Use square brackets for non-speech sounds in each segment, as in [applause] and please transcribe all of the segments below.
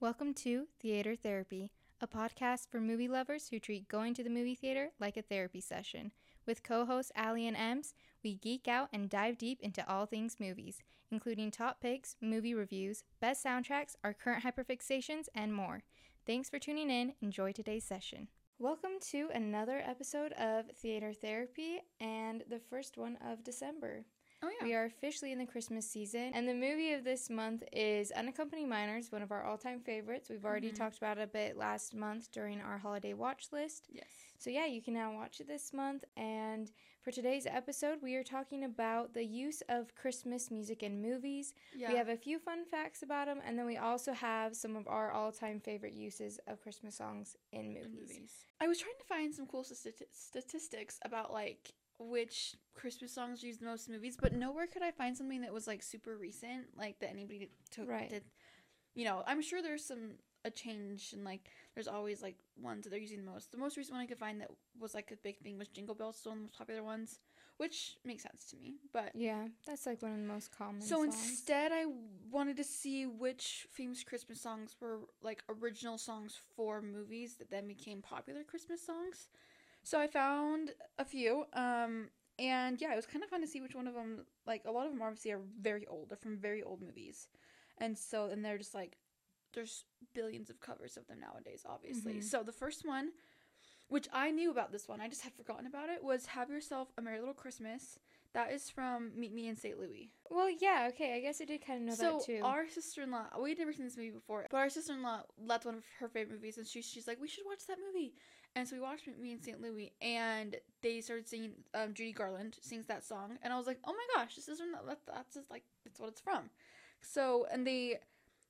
Welcome to Theater Therapy, a podcast for movie lovers who treat going to the movie theater like a therapy session. With co hosts Aly and Ems, we geek out and dive deep into all things movies, including top picks, movie reviews, best soundtracks, our current hyperfixations, and more. Thanks for tuning in. Enjoy today's session. Welcome to another episode of Theater Therapy and the first one of December. Oh yeah. We are officially in the Christmas season, and the movie of this month is Unaccompanied Minors, one of our all-time favorites. We've already Mhm. talked about it a bit last month during our holiday watch list. yes. So yeah, you can now watch it this month. And for today's episode, we are talking about the use of Christmas music in movies. Yeah. We have a few fun facts about them, and then we also have some of our all-time favorite uses of Christmas songs in movies. in movies. I was trying to find some cool stati- statistics about like which Christmas songs used the most in movies, but nowhere could I find something that was like super recent, like that anybody took. Right. Did. You know, I'm sure there's some a change and like there's always like ones that they're using the most. The most recent one I could find that was like a big thing was Jingle Bells, still one of the most popular ones, which makes sense to me. But Yeah, that's like one of the most common. So songs. instead, I wanted to see which famous Christmas songs were like original songs for movies that then became popular Christmas songs. So I found a few, um, and yeah, it was kind of fun to see which one of them. Like a lot of them obviously are very old; they're from very old movies, and so and they're just like there's billions of covers of them nowadays, obviously. Mhm. So the first one, which I knew about this one, I just had forgotten about it, was "Have Yourself a Merry Little Christmas." That is from Meet Me in St. Louis. Well, yeah, okay. I guess I did kind of know so that too. our sister-in-law, we had never seen this movie before, but our sister-in-law that's one of her favorite movies, and she, she's like, we should watch that movie. And so we watched Me in St. Louis, and they started singing. Um, Judy Garland sings that song, and I was like, oh my gosh, this isn't that, that's just like that's what it's from. So and they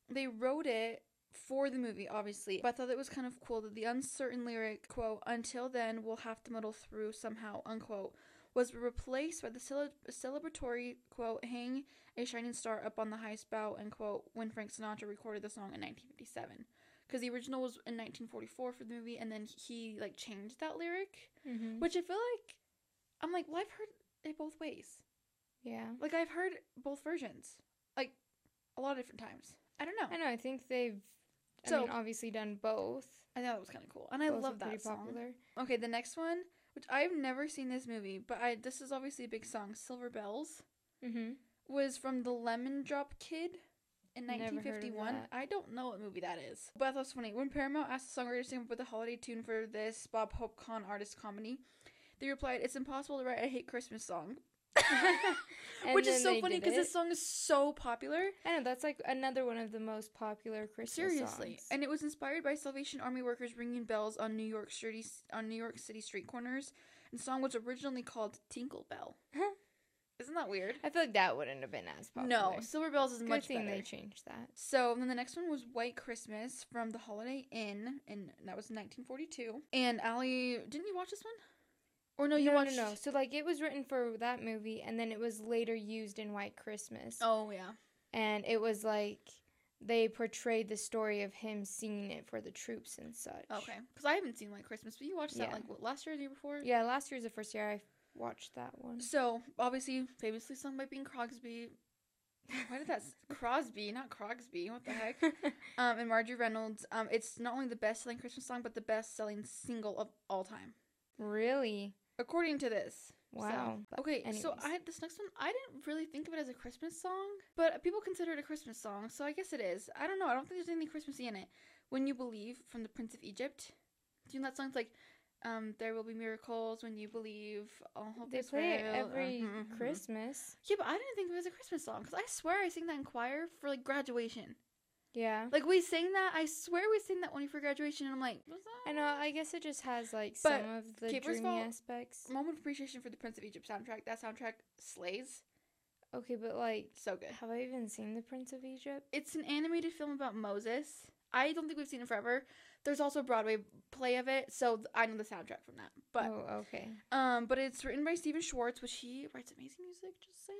they wrote it for the movie, obviously. But I thought it was kind of cool that the uncertain lyric, quote, until then we'll have to muddle through somehow, unquote, was replaced by the cele- celebratory, quote, hang a shining star up on the highest bough, end quote, when Frank Sinatra recorded the song in 1957. Because the original was in 1944 for the movie, and then he, like, changed that lyric. Mhm. Which I feel like, I'm like, well, I've heard it both ways. yeah. Like, I've heard both versions. Like, a lot of different times. I don't know. I know. I think they've. I So- mean, obviously done both. I thought that was kind of cool, and I love that song. popular. Okay, the next one, which I've never seen this movie, but I this is obviously a big song, "Silver Bells," Mm-hmm. was from the Lemon Drop Kid in Never heard of 1951. I don't know what movie that is, but that's thought funny. When Paramount asked the songwriter to come up with a holiday tune for this Bob Hope Con artist comedy, they replied, "It's impossible to write a hate Christmas song," [laughs] which is so funny because this song is so popular. I know that's like another one of the most popular Christmas songs. Seriously, songs. and it was inspired by Salvation Army workers ringing bells on New York City on New York City street corners. And the song was originally called Tinkle Bell. [laughs] Isn't that weird? I feel like that wouldn't have been as popular. No, Silver Bells is Good much thing better. they changed that. So then the next one was White Christmas from the Holiday Inn, and that was in 1942. And Aly, didn't you watch this one? Or no, you no, watched? no, no. So like it was written for that movie, and then it was later used in White Christmas, Oh yeah. and it was like they portrayed the story of him singing it for the troops and such. Okay, because I haven't seen White Christmas, but you watched that Yeah. like what, last year, or the year before. Yeah, last year's the first year I watched that one. So obviously, famously sung by Bing Crosby. Why did that [laughs] Crosby, not Crogsby? What the heck? [laughs] um, and Marjorie Reynolds. Um, it's not only the best-selling Christmas song, but the best-selling single of all time, Really? according to this. Wow. So, okay, so anyways. I this next one I didn't really think of it as a Christmas song, but people consider it a Christmas song, so I guess it is. I don't know. I don't think there's anything Christmassy in it. When you believe from the Prince of Egypt. Do you know that song? It's like, um, there will be miracles when you believe. All hope They play it real," every mhm, mhm. Christmas. Yeah, but I didn't think it was a Christmas song because I swear I sang that in choir for like graduation. Yeah. Like we sang that. I swear we sang that one for graduation, and I'm like, what's that? I know. I guess it just has like But, some of the okay, dreamy all, aspects. Moment of appreciation for the Prince of Egypt soundtrack. That soundtrack slays. Okay, but like, So good. have I even seen The Prince of Egypt? It's an animated film about Moses. I don't think we've seen it forever. There's also a Broadway play of it, so I know the soundtrack from that. But oh, okay. um, but it's written by Stephen Schwartz, which he writes amazing music. Just saying.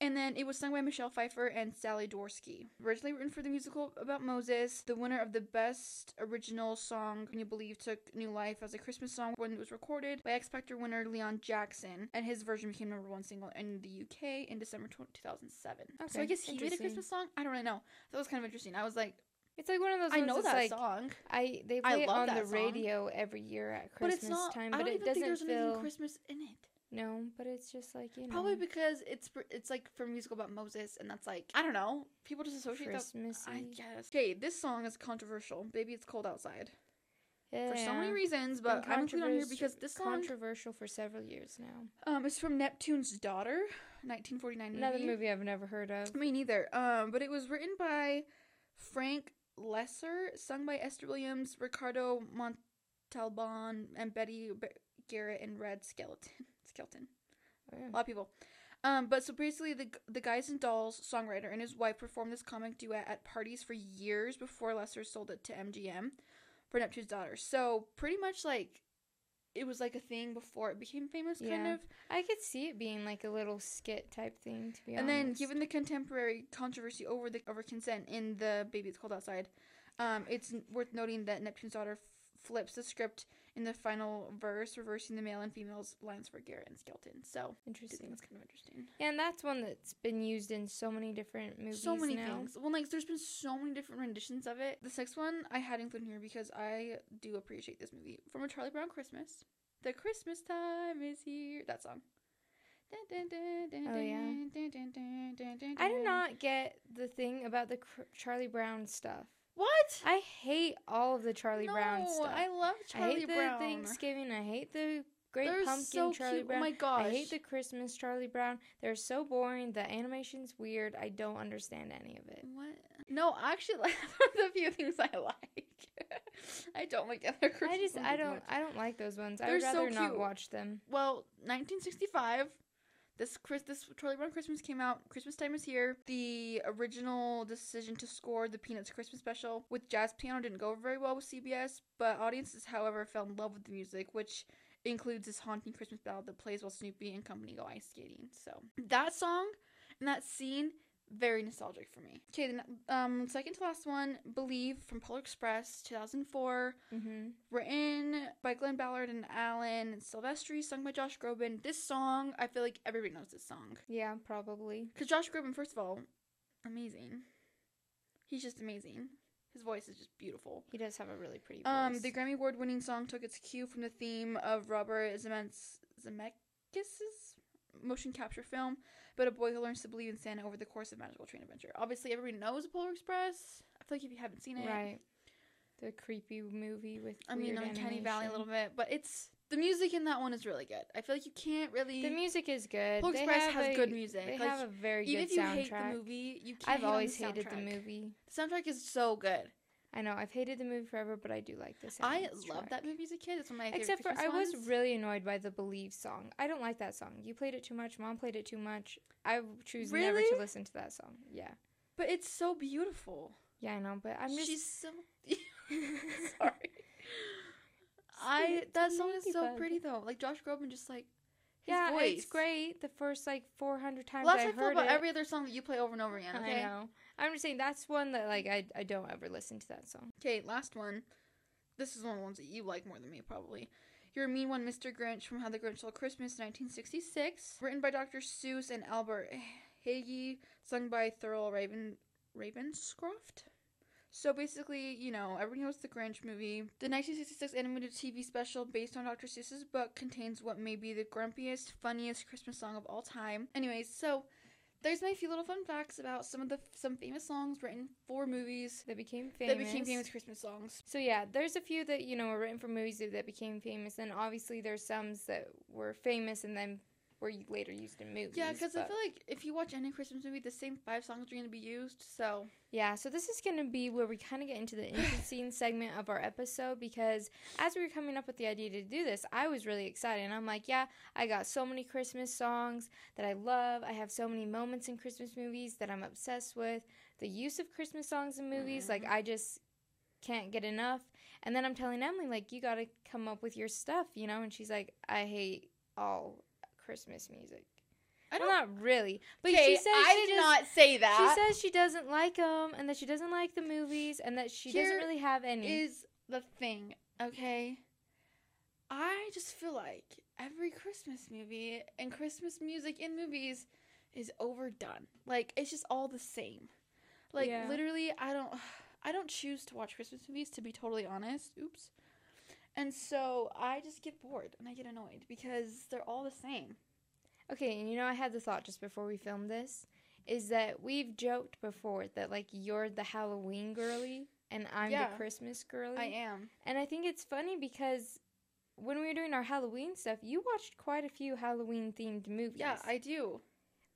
And then it was sung by Michelle Pfeiffer and Sally Dworsky. Originally written for the musical about Moses, the winner of the best original song, Can You Believe, took new life as a Christmas song when it was recorded by X Factor winner Leon Jackson, and his version became number one single in the UK in December 2007. Okay, so I guess he made a. Christmas song. I don't really know. That was kind of interesting. I was like, It's like one of those. I know that like, song, I they I play it on the song. radio every year at but Christmas it's not. time, I but don't it even doesn't think there's feel anything Christmas in it. no. But it's just like you know, Probably because it's it's like for a musical about Moses, and that's like I don't know. People just associate that. Christmassy. I guess. Okay, this song is controversial. Baby, it's cold outside yeah, for so many reasons, but I'm including on here because this song controversial for several years now. um is from Neptune's Daughter, 1949 movie. Another movie I've never heard of. Me neither. Um, but it was written by Frank Loesser, sung by Esther Williams, Ricardo Montalban, and Betty B- Garrett and Red Skeleton. [laughs] Skeleton. Oh, yeah. A lot of people. Um, but so basically, the the Guys and Dolls songwriter and his wife performed this comic duet at parties for years before Loesser sold it to MGM for Neptune's Daughter. So pretty much like it was like a thing before it became famous, kind of. I could see it being like a little skit type thing, to be honest. And then, given the contemporary controversy over the over consent in the "Baby It's Cold Outside," um, it's worth noting that Neptune's daughter f- flips the script in the final verse, reversing the male and female's lines for Garrett and Skeleton. So, interesting. that's kind of interesting. Yeah, and that's one that's been used in so many different movies. so many now. things. Well, like there's been so many different renditions of it. The next one I had included here because I do appreciate this movie from a Charlie Brown Christmas. The Christmas time is here. That song. Oh, yeah. I do not get the thing about the Charlie Brown stuff. What? I hate all of the Charlie Brown No, stuff. I love Charlie I hate the Thanksgiving. I hate the Great They're Pumpkin so Charlie cute. Oh Brown. Oh my gosh. I hate the Christmas Charlie Brown. They're so boring. The animation's weird. I don't understand any of it. What? No, actually [laughs] the few things I like. [laughs] I don't like other Christmas. I just I don't much. I don't like those ones. They're I would so rather not cute. watch them. Well, 1965. This Chris, this Charlie Brown Christmas came out. Christmas time is here. The original decision to score the Peanuts Christmas special with jazz piano didn't go very well with CBS, but audiences, however, fell in love with the music, which includes this haunting Christmas ballad that plays while Snoopy and company go ice skating. So that song and that scene very nostalgic for me. Okay, then um second to last one, Believe from Polar Express, 2004 Mm-hmm. written by Glen Ballard and Alan Silvestri, sung by Josh Groban. This song, I feel like everybody knows this song. Yeah, probably. Because Josh Groban, first of all, amazing. He's just amazing. His voice is just beautiful. He does have a really pretty voice. Um, the Grammy Award winning song took its cue from the theme of Robert Zemeckis' motion capture film, but a boy who learns to believe in Santa over the course of magical train adventure. Obviously, everybody knows Polar Express. I feel like if you haven't seen it, right. The creepy movie with I mean, Uncanny Valley a little bit, but it's the music in that one is really good. I feel like you can't really. The music is good. Polar Express has a- good music. They Like, have a very even good if you soundtrack. hate the movie, you can't. I've always the hated the movie. The soundtrack is so good. I know I've hated the movie forever, but I do like this. I love that movie as a kid. It's one of my favorite Except for I Christmas was really annoyed by the Believe song. I don't like that song. You played it too much. Mom played it too much. I choose never to listen to that song. Yeah, but it's so beautiful. yeah, I know. But I'm just She's so. [laughs] [laughs] Sorry. I that song is so pretty though. Like Josh Groban, just like his yeah, voice. it's great. The first like 400 times Well, that's I I feel heard about it. every other song that you play over and over again. Okay. I know. I'm just saying that's one that like I I don't ever listen to that song. Okay, last one. This is one of the ones that you like more than me, probably. You're a Mean One, Mr. Grinch from How the Grinch Stole Christmas, 1966. Written by Dr. Seuss and Albert Hague, sung by Thurl Raven Ravenscroft. So basically, you know, everybody knows the Grinch movie. The 1966 animated TV special based on Dr. Seuss's book contains what may be the grumpiest, funniest Christmas song of all time. Anyways, so there's my few little fun facts about some of the some famous songs written for movies That became famous. that became famous Christmas songs. So yeah, there's a few that you know were written for movies that, that became famous, and obviously there's some that were famous and then were later used in movies. Yeah, because I feel like if you watch any Christmas movie, the same five songs are going to be used. So Yeah, so this is going to be where we kind of get into the [laughs] interesting segment of our episode because as we were coming up with the idea to do this, I was really excited. And I'm like, yeah, I got so many Christmas songs that I love. I have so many moments in Christmas movies that I'm obsessed with. The use of Christmas songs in movies, like, mm-hmm. I just can't get enough. And then I'm telling Emily, like, you got to come up with your stuff, you know? And she's like, I hate all Christmas music. I Well, don't. not really. But she says I she did just- not say that. she says she doesn't like them and that she doesn't like the movies and that she Here doesn't really have any. is the thing, okay? I just feel like every Christmas movie and Christmas music in movies is overdone. Like it's just all the same. Like Yeah. literally, I don't. [sighs] I don't choose to watch Christmas movies to be totally honest. Oops. And so I just get bored and I get annoyed because they're all the same. Okay, and you know, I had the thought just before we filmed this is that we've joked before that like you're the Halloween girly and I'm Yeah. the Christmas girly. I am. And I think it's funny because when we were doing our Halloween stuff, you watched quite a few Halloween themed movies. Yeah, I do.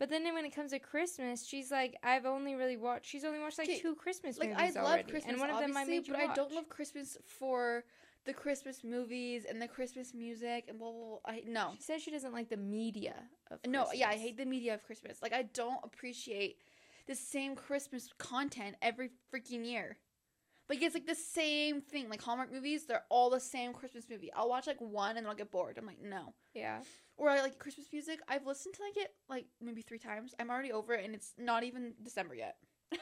But then when it comes to Christmas, she's like, I've only really watched. She's only watched like two Christmas movies. Like I love already, Christmas, and one of them I made you but I don't love Christmas for the Christmas movies and the Christmas music and blah blah. blah. I no. She says she doesn't like the media of. No, yeah, I hate the media of Christmas. Like I don't appreciate the same Christmas content every freaking year. Like it's like the same thing. Like Hallmark movies, they're all the same Christmas movie. I'll watch like one and then I'll get bored. I'm like, no. Yeah, Or I like Christmas music. I've listened to like it like maybe three times. I'm already over it and it's not even December yet. [laughs]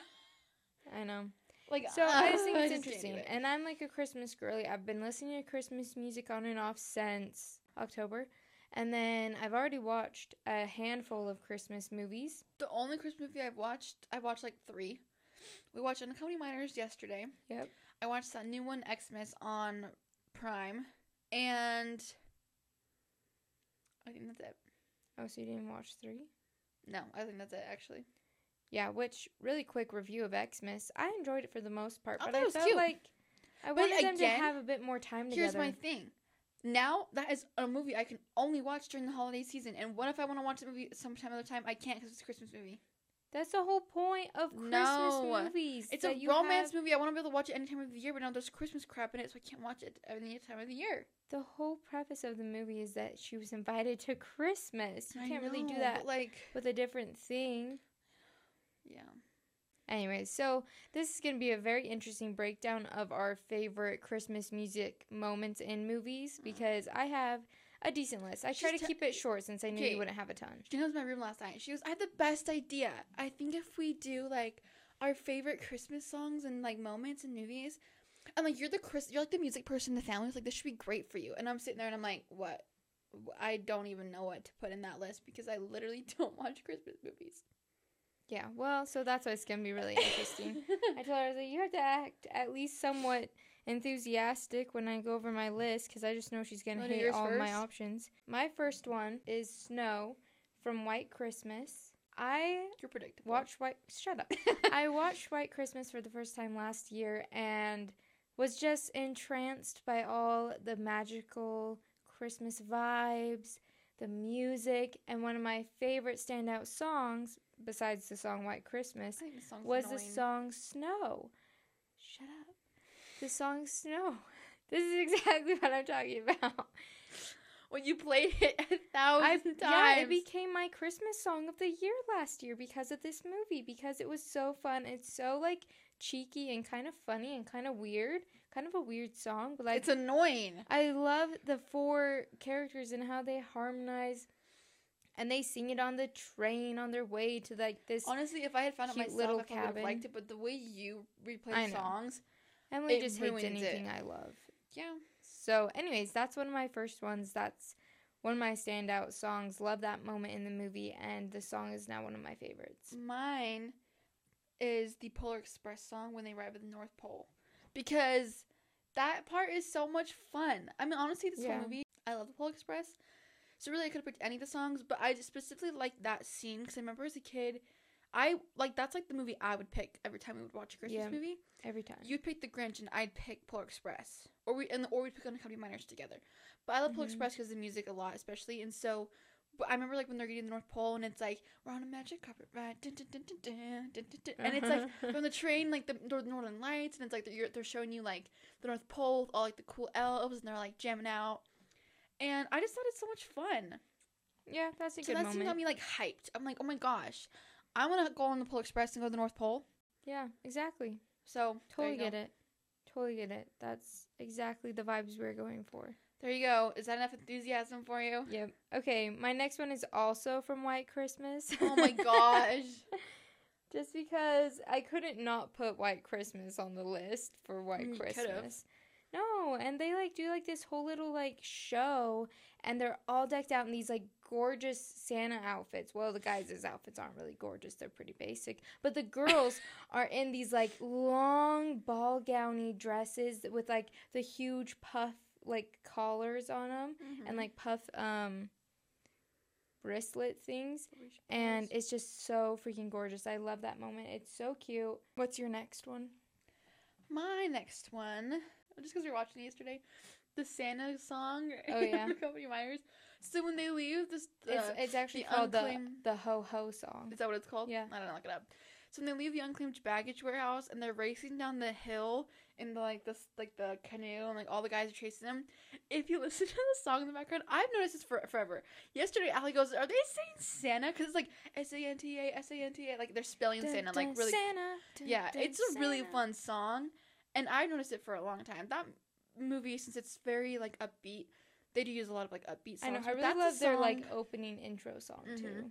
I know. Like So I just think [laughs] it's just can't do interesting, it. and I'm like a Christmas girly. I've been listening to Christmas music on and off since October, and then I've already watched a handful of Christmas movies. The only Christmas movie I've watched, I watched like three. We watched Unaccompanied Minors yesterday. Yep. I watched that new one, Xmas, on Prime, and I think that's it. Oh, so you didn't watch three? No, I think that's it actually. Yeah. Which really quick review of Xmas. I enjoyed it for the most part, but I was felt cute. like I wanted them to have a bit more time together. Here's my thing. Now that is a movie I can only watch during the holiday season, and what if I want to watch the movie sometime other time? I can't because it's a Christmas movie. That's the whole point of Christmas No. movies. It's a romance have- movie. I want to be able to watch it any time of the year, but now there's Christmas crap in it, so I can't watch it any time of the year. The whole preface of the movie is that she was invited to Christmas. You I can't really do that like, with a different thing. Yeah. Anyway, so this is going to be a very interesting breakdown of our favorite Christmas music moments in movies uh-huh. because I have a decent list. I try She's to keep it short since I knew Okay. you wouldn't have a ton. She was in my room last night. She goes, I have the best idea. I think if we do like our favorite Christmas songs and like moments in movies, and like you're the Chris, you're like the music person in the family. It's like this should be great for you. And I'm sitting there and I'm like, what? I don't even know what to put in that list because I literally [laughs] don't watch Christmas movies. Yeah, well, so that's why it's going to be really interesting. [laughs] I told her that you have to act at least somewhat enthusiastic when I go over my list because I just know she's going to Wanna do hate yours all my options. My first one is Snow from White Christmas. I You're predictable. watched White. Shut up. [laughs] I watched White Christmas for the first time last year and was just entranced by all the magical Christmas vibes, the music, and one of my favorite standout songs, besides the song White Christmas, the was the song Snow. Shut up. The song Snow. [laughs] This is exactly what I'm talking about. when you played it a thousand I, times. yeah, it became my Christmas song of the year last year because of this movie because it was so fun. It's so like cheeky and kind of funny and kind of weird, kind of a weird song, but like it's annoying. I love the four characters and how they harmonize and they sing it on the train on their way to like this Honestly, if I had found it cute myself, little I would have liked it. But the way you replay I the know. songs, Emily it just hates ruins it. anything I love. yeah. So, anyways, that's one of my first ones. That's one of my standout songs. Love that moment in the movie, and the song is now one of my favorites. Mine is the Polar Express song when they arrive at the North Pole because that part is so much fun. I mean, honestly, this Yeah. whole movie, I love the Polar Express. So really, I could have picked any of the songs, but I specifically like that scene because I remember as a kid, I like that's like the movie I would pick every time we would watch a Christmas yeah, movie. Every time you'd pick The Grinch and I'd pick Polar Express, or we and or we'd pick Unaccompanied Minors together. But I love mm-hmm. Polar Express because the music a lot, especially, and so but I remember like when they're getting the North Pole and it's like we're on a magic carpet ride, dun, dun, dun, and it's like [laughs] from the train like the Northern Lights, and it's like they're, they're showing you like the North Pole, with all like the cool elves, and they're like jamming out, and I just thought it's so much fun. yeah, that's a So good that scene moment. got me like hyped. I'm like, oh my gosh, I want to go on the Polar Express and go to the North Pole. yeah, exactly. So Totally get go. it. Totally get it. That's exactly the vibes we are going for. There you go. Is that enough enthusiasm for you? Yep. Okay, my next one is also from White Christmas. Oh my [laughs] gosh. Just because I couldn't not put White Christmas on the list for White Mm, you could've. No, and they like do like this whole little like show and they're all decked out in these like gorgeous Santa outfits. Well, the guys' outfits aren't really gorgeous; they're pretty basic. But the girls [laughs] are in these like long ball gowny dresses with like the huge puff like collars on them Mm-hmm. and like puff um wristlet things and it's just so freaking gorgeous. I love that moment. It's so cute. What's your next one? my next one, just because we were watching it yesterday, the Santa song. Oh, [laughs] yeah. Company Myers. So when they leave, this the, it's it's actually the called unclaimed- the the ho ho song. is that what it's called? Yeah. I don't know. Look it up. So when they leave the unclaimed baggage warehouse and they're racing down the hill in the like this like the canoe and like all the guys are chasing them. If you [laughs] listen to the song in the background, I've noticed this for forever. Yesterday, Aly goes, "Are they saying Santa?" Because it's like S A N T A S A N T A, like they're spelling Dun, Santa, like really. Santa, dun, Yeah, dun, it's a really fun song, and I've noticed it for a long time. That movie, since it's very like upbeat, they do use a lot of like upbeat songs. I know. I really that's love their like opening intro song too. Mhm.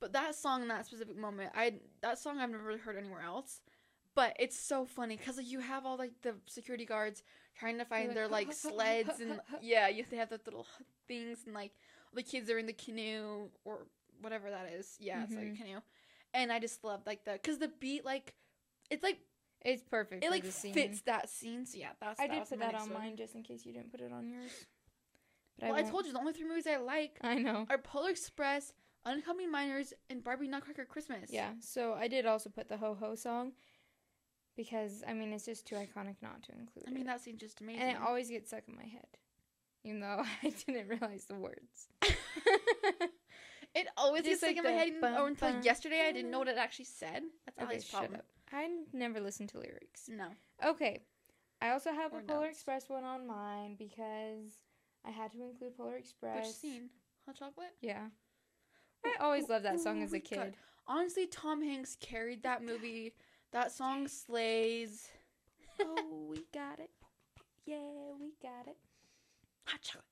But that song, in that specific moment, I that song I've never really heard anywhere else. But it's so funny because like, you have all like the security guards trying to find like, their like sleds and yeah, you they have the little things and like the kids are in the canoe or whatever that is. Yeah, it's like a canoe, and I just love like the because the beat like it's like It's perfect. it for like the scene. fits that scene. So yeah, that's I that did put that on one. mine just in case you didn't put it on yours. But Well, I, won't- told you the only three movies I like I know. are Polar Express, Uncoming Miners, and Barbie Nutcracker Christmas. Yeah. So I did also put the ho ho song because I mean it's just too iconic not to include I mean it. that scene's just amazing. and it always gets stuck in my head, even though [laughs] I didn't realize the words. [laughs] It always Just gets stuck like in my head, bum, or until bum, yesterday I didn't know what it actually said. That's okay, Aly's shut problem. up. I never listen to lyrics. No. Okay. I also have Or a Polar notes. Express one on mine because I had to include Polar Express. Which scene? Hot chocolate? Yeah. I always loved that song as a kid. Honestly, Tom Hanks carried that [laughs] movie. That song slays. oh, [laughs] we got it. Yeah, we got it. Hot chocolate.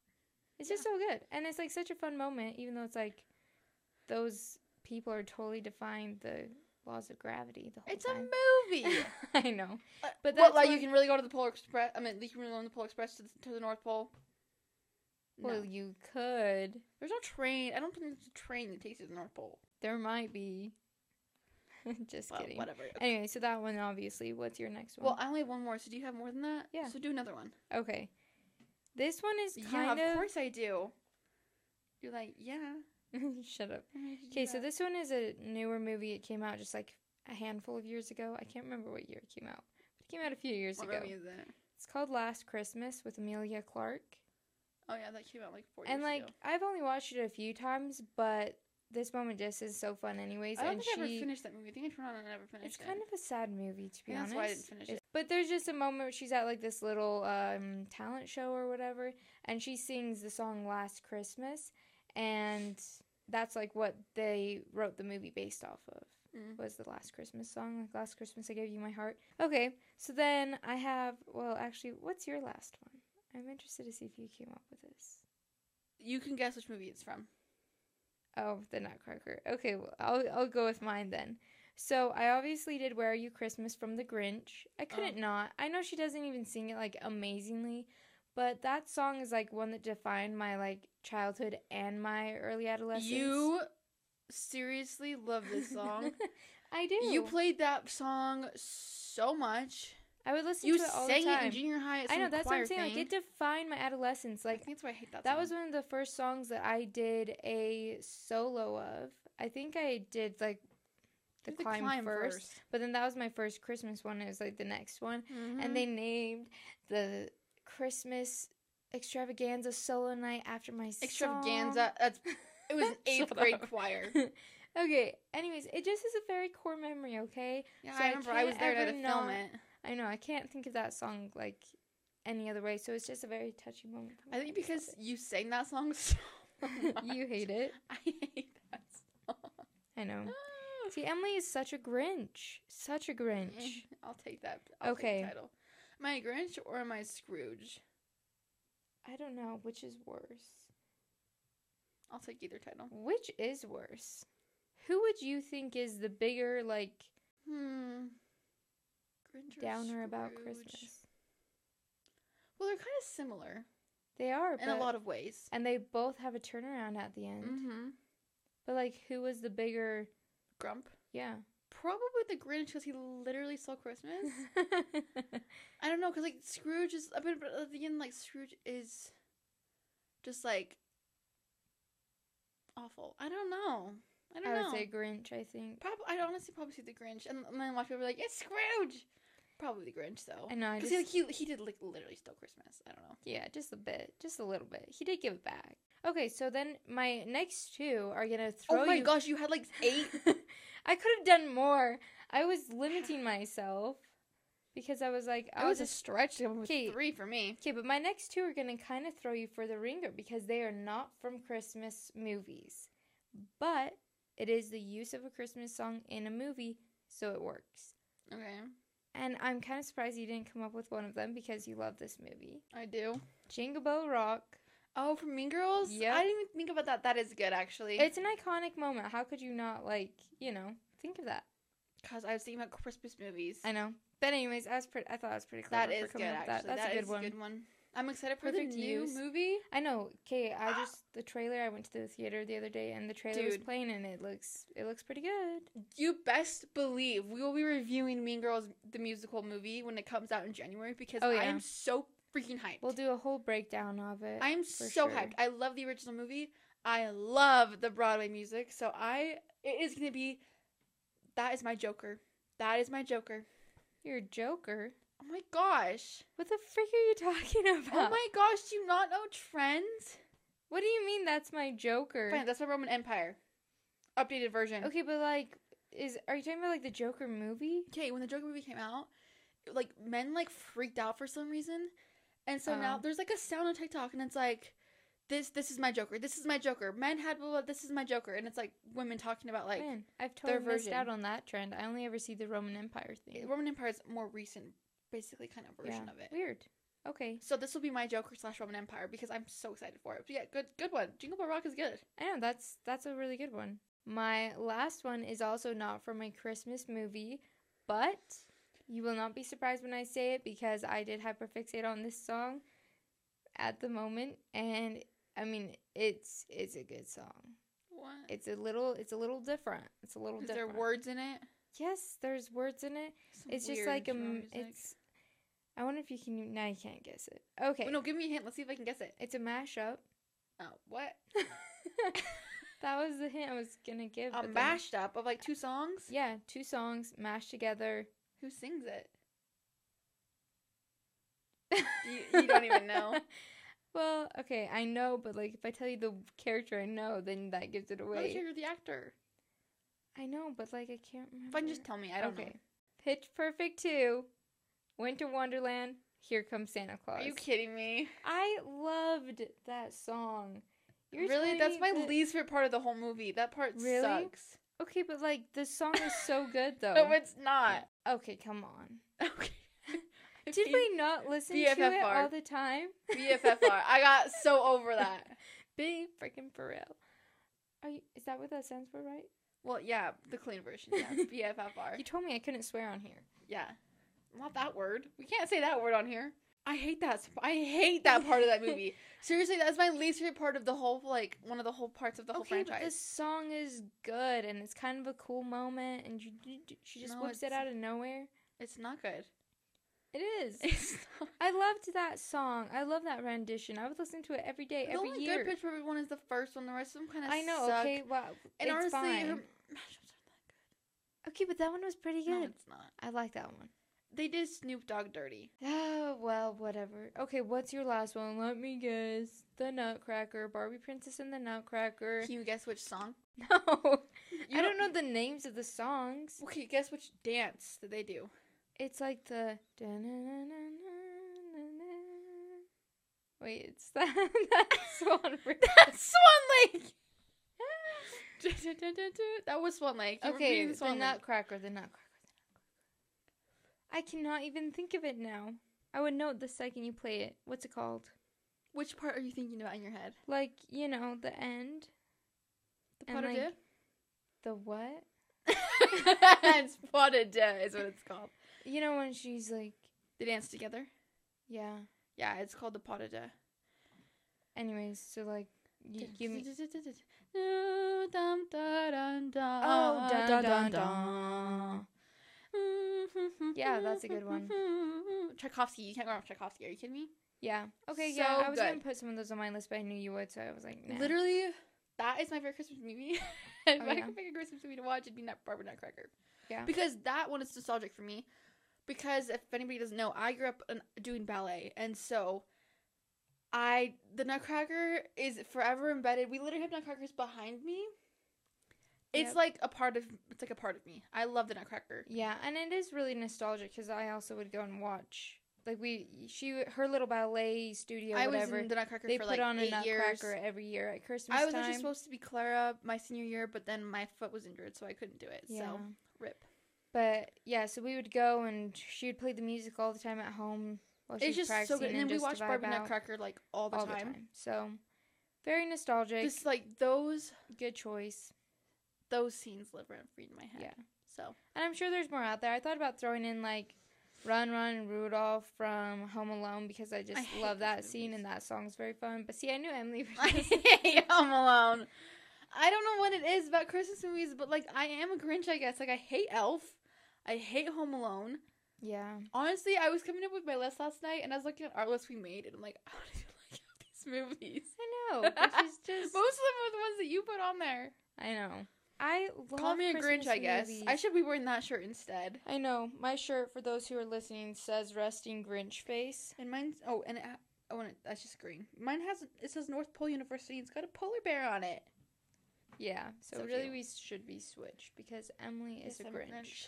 It's just so good. And it's like such a fun moment, even though it's like those people are totally defying the laws of gravity the whole It's a movie. [laughs] I know. but But what, like what- you can really go to the Polar Express. I mean, you can really go on the Polar Express to the, to the North Pole. No. Well, you could. There's no train. I don't think there's a train that takes you to the North Pole. There might be. [laughs] just Well, kidding. whatever. Anyway, so that one obviously. What's your next one? Well, I only have one more. So do you have more than that? Yeah. So do another one. okay. This one is Yeah, kind of course I do. You're like, yeah. [laughs] Shut up. why did you do Okay, so this one is a newer movie. It came out just like a handful of years ago. I can't remember what year it came out. But it came out a few years What ago. movie is it? It's called Last Christmas with Emilia Clarke. Oh yeah, that came out like four and like ago. I've only watched it a few times, but this moment just is so fun anyways. I don't and think I ever finished that movie. I think I turned on and I never finished it. it's it. kind of a sad movie to be honest. that's why I didn't finish It's- it. But there's just a moment where she's at like this little um, talent show or whatever, and she sings the song "Last Christmas," and that's like what they wrote the movie based off of. Mm. Was the Last Christmas song like "Last Christmas I Gave You My Heart"? Okay, so then I have well, actually, what's your last one? I'm interested to see if you came up with this. You can guess which movie it's from. Oh, the Nutcracker. Okay, well, I'll I'll go with mine then. So I obviously did "Where Are You Christmas" from The Grinch. I couldn't not. I know she doesn't even sing it like amazingly, but that song is like one that defined my like childhood and my early adolescence. You seriously love this song. [laughs] I do. you played that song so much. I would listen You to it all sang the it in junior high. At I know that's what I'm saying. Like it defined my adolescence. I Like think that's why I hate that. that song. was one of the first songs that I did a solo of. I think I did like the, Do climb, first, but then that was my first Christmas one. It was like the next one, Mhm. and they named the Christmas extravaganza solo night after my song. extravaganza. That's it was an [laughs] eighth grade up. choir. [laughs] okay. Anyways, it just is a very core memory. Okay. Yeah, So I I remember I was there to film not- it. I know I can't think of that song like any other way. So it's just a very touchy moment. I think because you sang that song [laughs] so you hate it. I hate that song. I know. See, Emily is such a Grinch. Such a Grinch. I'll take that. I'll Okay. Take title. Am I Grinch or am I Scrooge? I don't know which is worse. I'll take either title. Which is worse? Who would you think is the bigger like Hmm. Grinch or downer about Christmas? Well, they're kind of similar. They are, in a lot of ways. and they both have a turnaround at the end. Mm-hmm. But like, who was the bigger? Grump. Yeah. Probably the Grinch because he literally stole Christmas. [laughs] I don't know because like Scrooge is. I mean, but at the end, like Scrooge is just like awful. I don't know. I don't know. I would say Grinch. I think. Probably, I'd honestly probably say the Grinch, and, and then a of people are like, "It's Scrooge." Probably the Grinch though, I know. I because just, he, like, he he did like literally steal Christmas. I don't know. yeah, just a bit, just a little bit. He did give it back. Okay, so then my next two are gonna throw oh my you. gosh, you had like eight. [laughs] I could have done more. I was limiting myself because I was like, I was was a stretch Okay. three for me. Okay, but my next two are gonna kind of throw you for the ringer because they are not from Christmas movies, but it is the use of a Christmas song in a movie, so it works. Okay, And I'm kind of surprised you didn't come up with one of them because you love this movie, I do. Jingle Bell Rock. Oh, from Mean Girls. Yeah. I didn't even think about that. That is good actually. It's an iconic moment. How could you not like, you know, think of that? because I was thinking about Christmas movies. I know. But anyways, I was pretty. I thought I was pretty clever That for good, coming actually. that. That's That a good is one. good one. I'm excited for Perfect the new use. movie. I know. Okay, I ah. just the trailer. I went to the theater the other day, and the trailer was playing, and it looks it looks pretty good. You best believe we will be reviewing Mean Girls the musical movie when it comes out in January because Oh, I am so freaking hyped. We'll do a whole breakdown of it. I am so sure. hyped. I love the original movie. I love the Broadway music. So I it is gonna be that is my Joker. That is my Joker. You're Joker. Oh my gosh. What the frick are you talking about? Oh my gosh, do you not know trends? What do you mean that's my Joker? Fine, that's my Roman Empire. Updated version. Okay, but like, is are you talking about like the Joker movie? okay, when the Joker movie came out, like men like freaked out for some reason, and so now Oh. there's like a sound on TikTok, and it's like, this this is my Joker, this is my Joker. Men had blah, blah, this is my Joker, and it's like women talking about like Man, I've their totally missed version. out on that trend. I only ever see the Roman Empire thing. Eh, Roman Empire is more recent, basically kind of version yeah. of it. Weird. Okay, So this will be my Joker slash Roman Empire because I'm so excited for it. But yeah, good good one. Jingle Bell Rock is good. I know that's that's a really good one. My last one is also not from a Christmas movie, but you will not be surprised when I say it because I did hyperfixate on this song at the moment, and I mean it's it's a good song. What? It's a little it's a little different. It's a little different. Is there words in it? Yes, there's words in it. Some It's just like um, a music. it's. I wonder if you can. Now you can't guess it. Okay, Wait, no, give me a hint. Let's see if I can guess it. it's a mashup. Oh, what? [laughs] that was the hint I was gonna give. A mashed up of like two songs. Yeah, two songs mashed together. Who sings it? You, you don't even know. [laughs] well, okay, I know, but like if I tell you the character I know, then that gives it away. Oh, you're the actor? I know, but like I can't remember. Fine, just tell me. I don't okay. Pitch Perfect 2, Winter Wonderland, Here Comes Santa. Claus. Are you kidding me? I loved that song. You're really? That's my that- least favorite part of the whole movie. That part Really? sucks. Okay, but like the song is so [laughs] good though. No, it's not. okay, come on. Okay. [laughs] Did we not listen to it all the time? BFFR. I got so over that. [laughs] Be freaking for real. Are you, is that what that stands for, right? Well, yeah, the clean version. Yeah, BFFR. You told me I couldn't swear on here. Yeah, not that word. We can't say that word on here. I hate that. sp- I hate that part of that [laughs] movie. Seriously, that's my least favorite part of the whole like one of the whole parts of the whole okay, but franchise. this song is good and it's kind of a cool moment, and you, you, she just No, whips it out of nowhere. It's not good. It is. [laughs] It's not. I loved that song. I love that rendition. I would listen to it every day, the every only year. good Pitch Perfect one is the first one. The rest of them kind of I know. Suck. Okay, well, And it's honestly, fine. her mashups aren't Okay, but that one was pretty good. good. No, it's not. I like that one. They did Snoop Dogg dirty. Oh, [sighs] well, whatever. Okay, what's your last one? Let me guess. The Nutcracker. Barbie Princess and the Nutcracker. Can you guess which song? [laughs] No. You I don't know the names of the songs. Okay, guess which dance that they do? It's like the. Wait, it's [laughs] that. That's Swan [laughs] River. That's Swan Lake. that was Swan Lake. You Okay, the Swan Lake. Nutcracker. The Nutcracker. I cannot even think of it now. I would know it the second you play it. What's it called? Which part are you thinking about in your head? Like, you know, the end. The And, pot of like, The what? [laughs] it's pas de deux is what it's called. You know when she's like, They dance together. yeah. Yeah, it's called the pas de deux. Anyways, so like you give me [laughs] Oh, dun, Oh, dun, dun, dun, dun. Yeah, that's a good one. [laughs] Tchaikovsky. You can't go wrong with Tchaikovsky. Are you kidding me? Yeah. Okay, yeah. I was gonna put some of those on my list, but I knew you would, so I was like, nah. Literally, that is my favorite Christmas movie. [laughs] if Oh, I yeah. could pick a Christmas movie to watch, it'd be Nut Barbara Nutcracker. Yeah. Because that one is nostalgic for me. Because if anybody doesn't know, I grew up in, doing ballet, and so I the Nutcracker is forever embedded. We literally have Nutcrackers behind me. It's Yep. like a part of it's like a part of me. I love the Nutcracker. Yeah, and it is really nostalgic because I also would go and watch. Like we, she, her little ballet studio, I was whatever. in the Nutcracker They for put like on a nutcracker every year at Christmas I was actually supposed to be Clara my senior year, but then my foot was injured, so I couldn't do it. yeah. So rip. But yeah, so we would go and she would play the music all the time at home while she It's was just so good. And then we watched Barbie Nutcracker like all the all time. the time. So very nostalgic. Just like those good choice. Those scenes live rent free in my head. Yeah. So And I'm sure there's more out there. I thought about throwing in like Run Run Rudolph from Home Alone because I just I love that scene and that song's very fun. But see, I knew Emily [laughs] I hate [laughs] Home Alone. I don't know what it is about Christmas movies, but like I am a Grinch, I guess. Like I hate Elf. I hate Home Alone. Yeah. Honestly, I was coming up with my list last night and I was looking at our list we made and I'm like, [laughs] I don't even like these movies. I know. Which is just Most of them are the ones that you put on there. I know. I love Call me a Christmas Grinch, I guess. movies. I should be wearing that shirt instead. I know. My shirt, for those who are listening, says "Resting Grinch Face." And mine's oh, and it, oh, and it, that's just green. Mine has it says North Pole University. It's got a polar bear on it. Yeah. So, So really, cute. we should be switched because Emily is Yes, a I'm Grinch.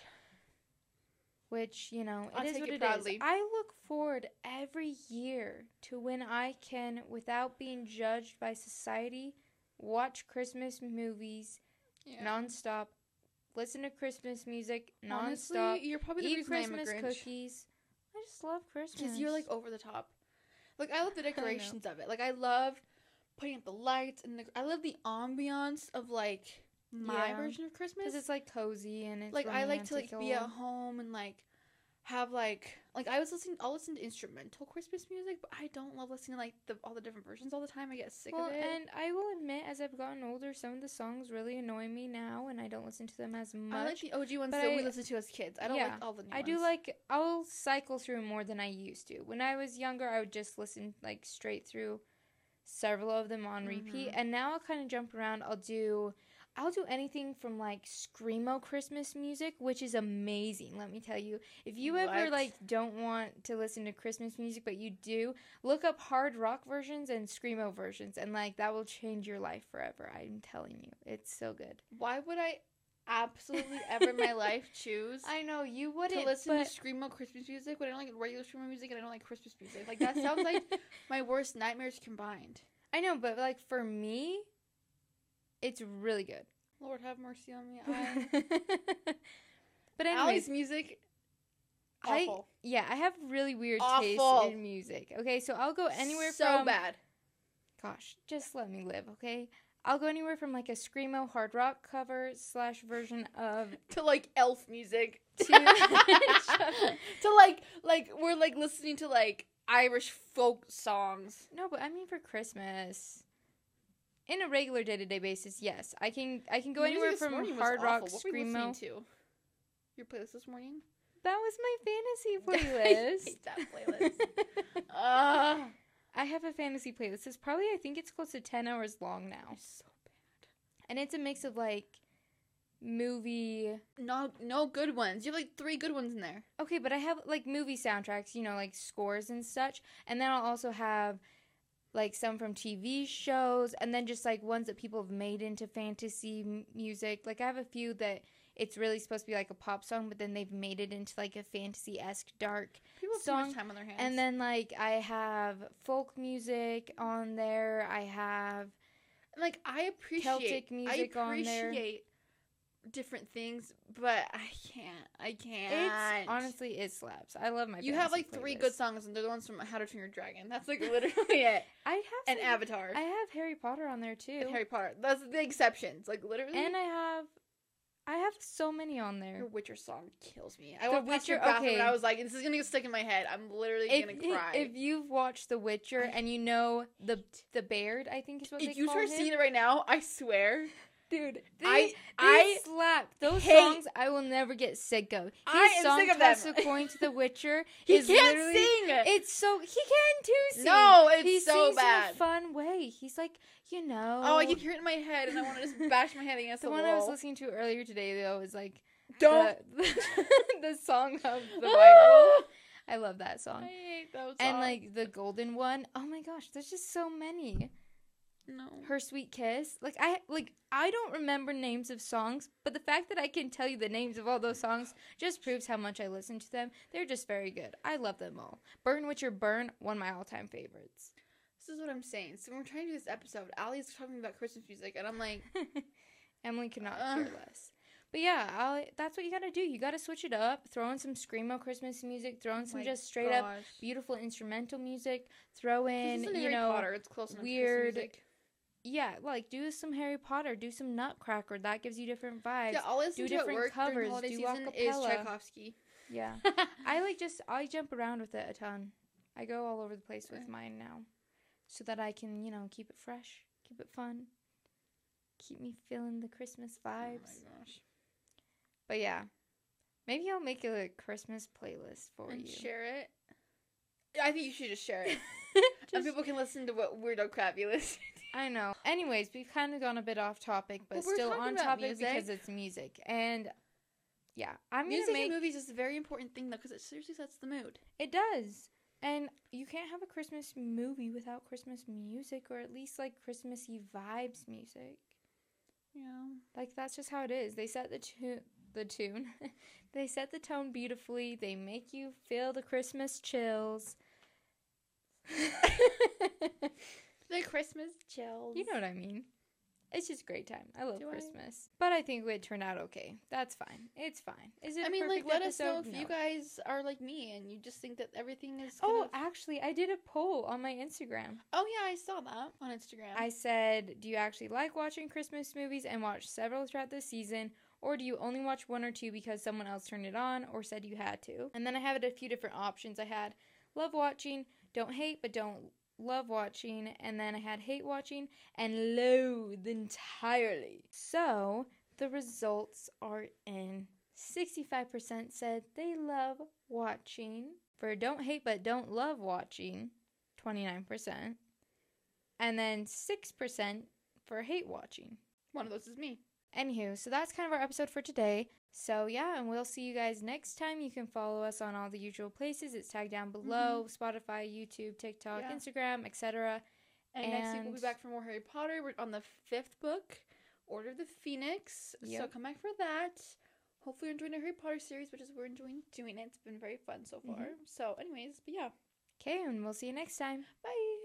Which you know, I'll it is what it it is. I look forward every year to when I can, without being judged by society, watch Christmas movies Yeah. nonstop, listen to Christmas music Honestly, nonstop, you're probably the eat reason I'm a Christmas Grinch. cookies. I just love Christmas. Because you're like over the top. Like I love the [laughs] decorations of it. Like I love putting up the lights and the, I love the ambiance of like my Yeah. version of Christmas. because it's like cozy and it's like I like to like be at home and like have like like I was listening. I'll listen to instrumental Christmas music, but I don't love listening to like the all the different versions all the time. I get sick Well, of it. and I will admit, as I've gotten older, some of the songs really annoy me now, and I don't listen to them as much. I like the OG ones that I- we listened to as kids. I don't yeah, like all the new I ones. do like I'll cycle through more than I used to. When I was younger, I would just listen like straight through several of them on repeat, Mhm. and now I'll kind of jump around. I'll do I'll do anything from like screamo Christmas music, which is amazing. Let me tell you, if you ever like don't want to listen to Christmas music but you do, look up hard rock versions and screamo versions, and like that will change your life forever. I'm telling you, it's so good. Why would I absolutely ever in my [laughs] life choose I know you wouldn't to listen but to screamo Christmas music when I don't like regular screamo music and I don't like Christmas music? Like that sounds like [laughs] my worst nightmares combined. I know, but like for me, it's really good. Lord have mercy on me. [laughs] I [laughs] but Aly's anyways, music I awful. yeah, I have really weird Awful. taste in music. Okay, so I'll go anywhere so from so bad. gosh, just let me live, okay? I'll go anywhere from like a screamo hard rock cover slash version of [laughs] to like elf music To- to like like we're like listening to like Irish folk songs. no, but I mean for Christmas. In a regular day to day basis, yes, I can I can go music anywhere from hard rock awful. What were you to? Your playlist this morning? That was my fantasy [laughs] I playlist. hate that playlist. [laughs] Ah, I have a fantasy playlist. It's probably I think it's close to ten hours long now, it's so bad. and it's a mix of like movie. No, no good ones. You have like three good ones in there. Okay, but I have like movie soundtracks, you know, like scores and such, and then I'll also have like some from TV shows, and then just like ones that people have made into fantasy m- music. Like I have a few that it's really supposed to be like a pop song, but then they've made it into like a fantasy esque dark People have too Song, much time on their hands. And then like I have folk music on there. I have like I appreciate Celtic music I on there. Different things, but I can't. I can't. it's honestly it slaps. I love my. you have like three playlist. good songs, and they're the ones from How to Train Your Dragon. That's like literally it. [laughs] I have an Avatar I have Harry Potter on there too, and Harry Potter. That's the exceptions. Like literally. and I have I have so many on there. Her Witcher song kills me. I The walked past Witcher- bathroom okay. and I was like, "This is gonna get stuck in my head. I'm literally If, gonna cry." if you've watched The Witcher and you know the the bard, I think is what if they you call start him. seeing it right now, I swear, [laughs] dude, they, I they I slap those hate- songs. I will never get sick of. His I am song sick of them. "Toss Coin to the [laughs] Witcher" he is can't sing. It's so he can too. Sing. No, it's he so sings bad. in a fun way. He's like, you know. oh, I can hear it in my head, and I want to just bash my head against the the, one wall. I was listening to earlier today though is like Don't. the, [laughs] the song of the [laughs] Bible. I love that song. I hate those And like the golden one, oh my gosh, there's just so many. No. Her sweet kiss, like I like I don't remember names of songs, but the fact that I can tell you the names of all those songs just proves how much I listen to them. They're just very good. I love them all. Burn Witcher Burn, one of my all-time favorites. This is what I'm saying. So when we're trying to do this episode, Aly's talking about Christmas music, and I'm like, [laughs] Emily cannot Ugh. care less. But yeah, I'll, that's what you gotta do. You gotta switch it up. Throw in some screamo Christmas music. Throw in oh some just straight up beautiful instrumental music. Throw in, you Harry know, Potter. It's close enough. to weird music. Yeah, like do some Harry Potter, do some Nutcracker. That gives you different vibes. Yeah, all I listen do to different work covers, during holiday do season is. Tchaikovsky. Yeah. [laughs] I like just I jump around with it a ton. I go all over the place with mine now, so that I can you know keep it fresh, keep it fun, keep me feeling the Christmas Oh my vibes. gosh. But yeah, maybe I'll make a Christmas playlist for And you. share it. I think you should just share it. [laughs] and people can listen to what weirdo crap you listen. I know. Anyways, we've kind of gone a bit off topic, but But still on topic music. because it's music. And yeah, I'm Music gonna make in movies is a very important thing, though, because it seriously sets the mood. it does. And you can't have a Christmas movie without Christmas music, or at least like Christmassy vibes music. Yeah. Like that's just how it is. They set the tune, the tune. [laughs] they set the tone beautifully. They make you feel the Christmas chills. [laughs] The Christmas chills. you know what I mean. It's just a great time. I love Do I? Christmas. But I think it turned out okay. That's fine. It's fine. Is it I mean, like, let us know episode? if you guys are like me and you just think that everything is. Oh, of... actually, I did a poll on my Instagram. oh yeah, I saw that on Instagram. I said, Do you actually like watching Christmas movies and watch several throughout the season? Or do you only watch one or two because someone else turned it on or said you had to? And then I have it a few different options. I had love watching, don't hate but don't love watching, and then I had hate watching and loathe entirely. So the results are in. 65% said they love watching. For don't hate but don't love watching, 29%. And then 6% for hate watching. One of those is me. Anywho, so that's kind of our episode for today. So yeah, and we'll see you guys next time. You can follow us on all the usual places. It's tagged down below: Spotify, YouTube, TikTok, Yeah. Instagram, etc. And, next week we'll be back for more Harry Potter. We're on the fifth book, Order of the Phoenix. So come back for that. Hopefully you're enjoying the Harry Potter series, which is we're enjoying doing it. It's been very fun so far. Mhm. So, anyways, but yeah, Okay, and we'll see you next time. bye.